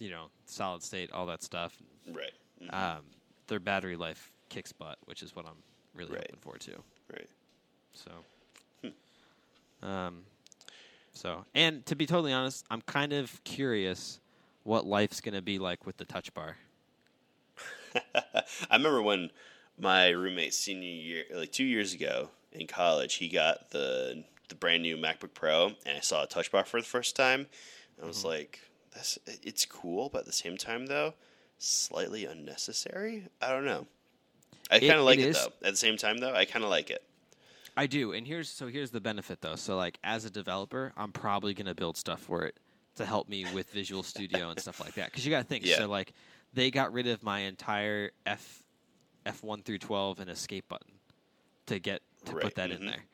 you know, solid state, all that stuff. right, Mhm. Um, their battery life kicks butt, which is what I'm really Right. hoping for too. right. So, um, so and to be totally honest, I'm kind of curious what life's gonna be like with the touch bar. I remember when my roommate senior year, like two years ago in college, he got the the brand new MacBook Pro, and I saw a Touch Bar for the first time. I was Mm-hmm. like, "That's it's cool," but at the same time, though, slightly unnecessary. I don't know. I kind of like it it, though. At the same time, though, I kind of like it. I do, and here's so here's the benefit though. So like as a developer, I'm probably gonna build stuff for it to help me with Visual Studio and stuff like that. Because you got to think, Yeah. so like they got rid of my entire F F one through twelve and escape button to get to Right, put that in mhm. there.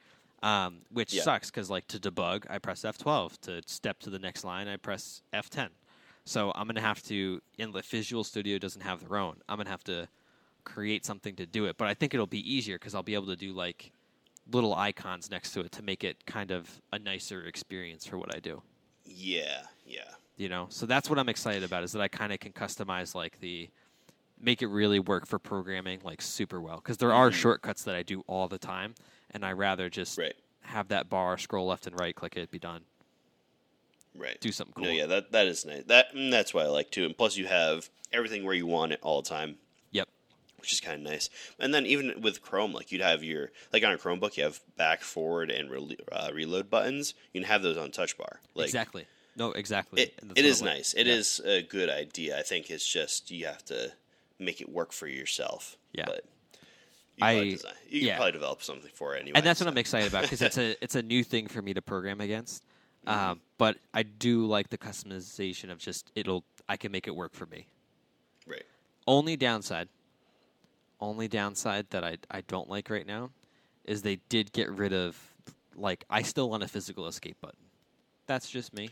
Um, which Yeah. sucks because like to debug, I press F12. To step to the next line, I press F10. So I'm gonna have to. And the Visual Studio doesn't have their own. I'm gonna have to create something to do it. But I think it'll be easier because I'll be able to do like little icons next to it to make it kind of a nicer experience for what I do. Yeah, yeah, You know, so that's what I'm excited about is that I kind of can customize like the make it really work for programming like super well because there are Mhm. shortcuts that I do all the time, and I rather just right, have that bar scroll left and right, click it, be done, right. do something cool. No, yeah, that that is nice. That mm, that's why I like too. And plus, you have everything where you want it all the time. Yep. which is kind of nice. And then even with Chrome, like you'd have your like on a Chromebook, you have back, forward, and re- uh, reload buttons. You can have those on Touch Bar. Like exactly. No, exactly. it, it is like- nice. It yeah. is a good idea. I think it's just you have to make it work for yourself. Yeah. but you, I- you yeah. can probably develop something for it anyway. and that's what. I'm excited about because it's a it's a new thing for me to program against. Mm-hmm. Um, but I do like the customization of just it'll I can make it work for me. right. Only downside, only downside that I I don't like right now, is they did get rid of like I still want a physical escape button. That's just me.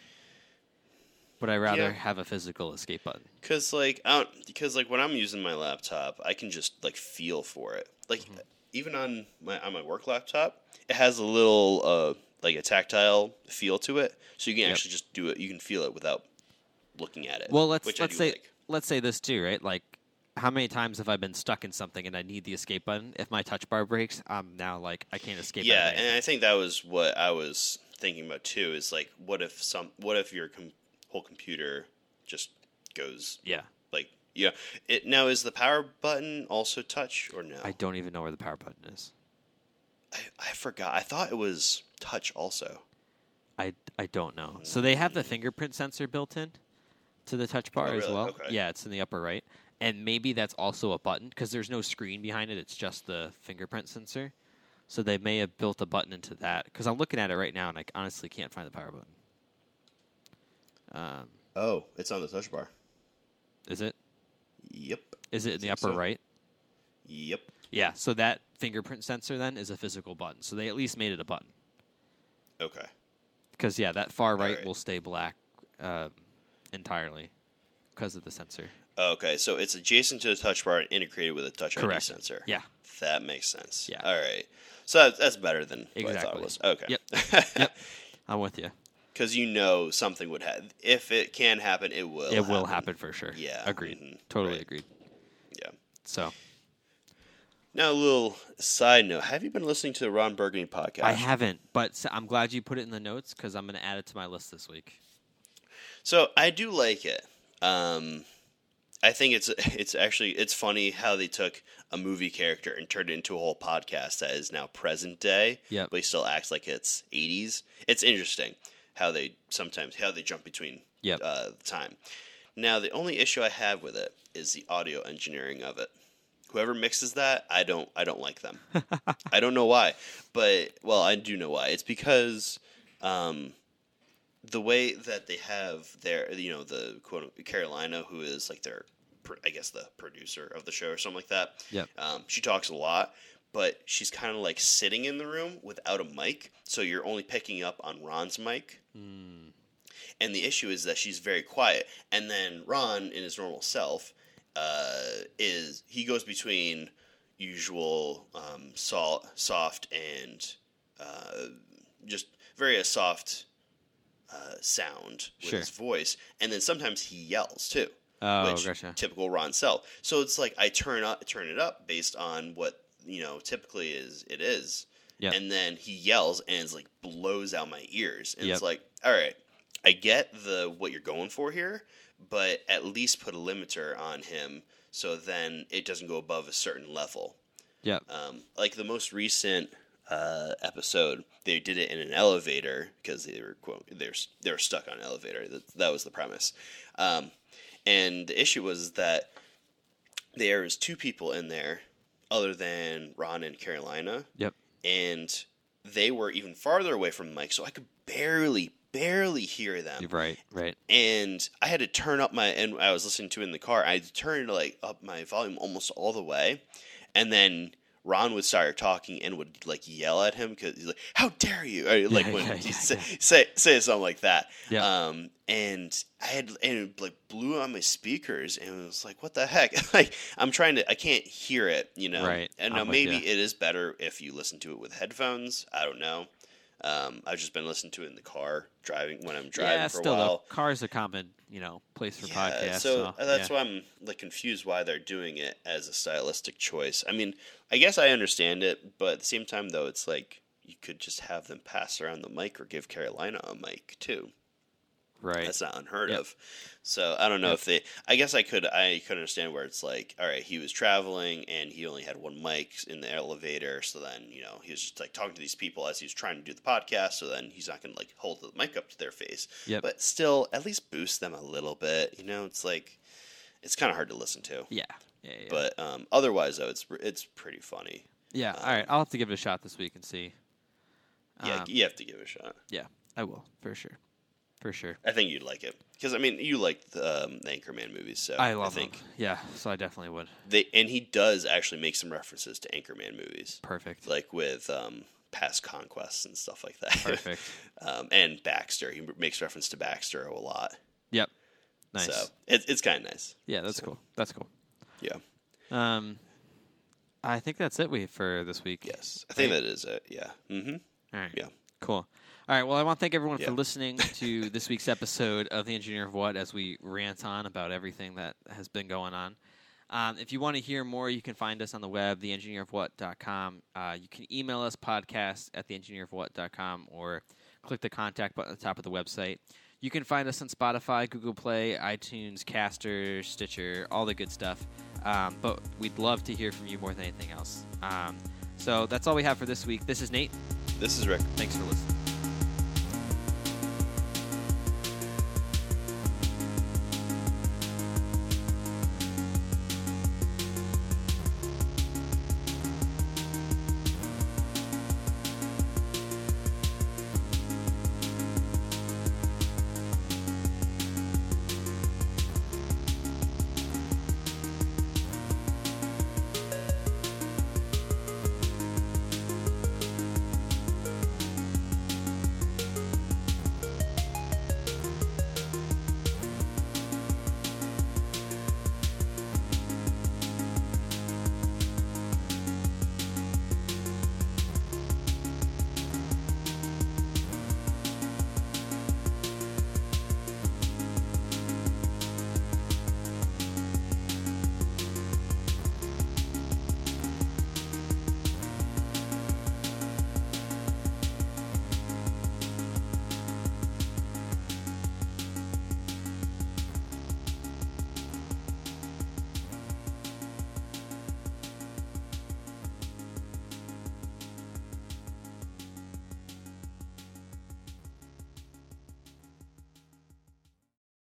But I rather Yeah. have a physical escape button. Cause like I don't, because like when I'm using my laptop, I can just like feel for it. Like Mm-hmm. even on my on my work laptop, it has a little uh like a tactile feel to it, so you can Yep. actually just do it. You can feel it without looking at it. Well, let's let's say like. let's say this too, right? Like, how many times have I been stuck in something and I need the escape button? If my touch bar breaks, I'm now like I can't escape. Yeah, and I think that was what I was thinking about too. Is like, what if some, what if your com- whole computer just goes yeah. like, yeah. It now is the power button also touch or no? I don't even know where the power button is. I, I forgot. I thought it was touch also. I, I don't know. So they have the fingerprint sensor built in to the touch bar Oh, as well. Okay. Yeah, it's in the upper right, and maybe that's also a button because there's no screen behind it. It's just the fingerprint sensor. So they may have built a button into that because I'm looking at it right now and I honestly can't find the power button. Um, Oh, it's on the touch bar. is it? Yep. Is it in the upper so. right? Yep. Yeah. So that fingerprint sensor then is a physical button. So they at least made it a button. Okay. Because yeah, that far right Alright. will stay black um, entirely because of the sensor. Okay, so it's adjacent to the touch bar and integrated with a touch Correct. ID sensor. Yeah. That makes sense. Yeah. All right. So that's, better than what I thought it was. Okay. Yep. Yep. I'm with you. Because you know something would happen. If it can happen, it will. it will happen for sure. Yeah, Agreed. mhm, Totally right. agreed. Yeah. So Now, a little side note: Have you been listening to the Ron Burgundy podcast? I haven't, but I'm glad you put it in the notes because I'm going to add it to my list this week. So I do like it. Um, I think it's it's actually it's funny how they took a movie character and turned it into a whole podcast that is now present day. Yep. But he still acts like it's 80s. It's interesting how they sometimes how they jump between Yep. uh, time. Now the only issue I have with it is the audio engineering of it. Whoever mixes that, I don't I don't like them. I don't know why, but well, I do know why. It's because um, the way that they have their, you know, the quote Carolina, who is like their, I guess the producer of the show or something like that. Yeah. Um, she talks a lot, but she's kind of like sitting in the room without a mic, so you're only picking up on Ron's mic. Mm, And the issue is that she's very quiet, and then Ron, in his normal self, uh, is he goes between usual um, sol- soft and uh, just very a soft uh, sound with Sure. his voice, and then sometimes he yells too, oh, which gotcha. typical Ron self. So it's like I turn up, turn it up based on what you know typically is it is, Yep. and then he yells and it's like blows out my ears, and Yep. it's like all right, I get the what you're going for here, but at least put a limiter on him so then it doesn't go above a certain level. Yep. Um, like the most recent uh, episode, they did it in an elevator because they were quote they're they were stuck on an elevator. That, that was the premise, um, and the issue was that there was two people in there other than Ron and Carolina, Yep. and they were even farther away from the mic, so I could barely barely hear them right. Right. and I had to turn up my and I was listening to it in the car. I had to turn like up my volume almost all the way, and then Ron would start talking and would like yell at him because he's like, "How dare you!" Or, like Yeah, when yeah, he yeah, say, say say something like that. Yeah. Um, and I had and it like blew on my speakers and it was like, "What the heck?" like I'm trying to, I can't hear it. You know, Right. And now maybe it is better if you listen to it with headphones. I don't know. Um, I've just been listening to it in the car driving when I'm driving yeah. for Still, a while. though, cars a common you know place for podcasts. So, So, that's yeah. why I'm like confused why they're doing it as a stylistic choice. I mean, I guess I understand it, but at the same time, though, it's like you could just have them pass around the mic or give Carolina a mic too. Right. That's not unheard Yep. of. So I don't know Yep. if they. I guess I could. I could understand where it's like, all right, he was traveling and he only had one mic in the elevator. So then you know he was just like talking to these people as he was trying to do the podcast. So then he's not going to like hold the mic up to their face. Yep. But still, at least boost them a little bit. You know, it's like it's kind of hard to listen to. yeah. Yeah. yeah. But um, otherwise, though, it's it's pretty funny. yeah. All right. I'll have to give it a shot this week and see. Yeah, Um, you have to give it a shot. yeah. I will for sure. For sure. I think you'd like it because I mean, you like the, um, the Anchorman movies, so I love I think them. Yeah. So I definitely would. they and he does actually make some references to Anchorman movies, Perfect. like with um, past conquests and stuff like that. Perfect. um, and Baxter, he makes reference to Baxter a lot. Yep. Nice. So it, it's kind of nice. yeah. That's cool. That's cool. Yeah. Um, I think that's it. We for this week. Yes, I think Right? that is it. Yeah. Mm-hmm. All right. Yeah. Cool. All right. Well, I want to thank everyone Yeah. for listening to this week's episode of The Engineer of What as we rant on about everything that has been going on. Um, if you want to hear more, you can find us on the web, theengineerofwhat.com. Uh, you can email us podcast at theengineerofwhat.com or click the contact button at the top of the website. You can find us on Spotify, Google Play, iTunes, Caster, Stitcher, all the good stuff. Um, but we'd love to hear from you more than anything else. Um, so that's all we have for this week. This is Nate. This is Rick. Thanks for listening.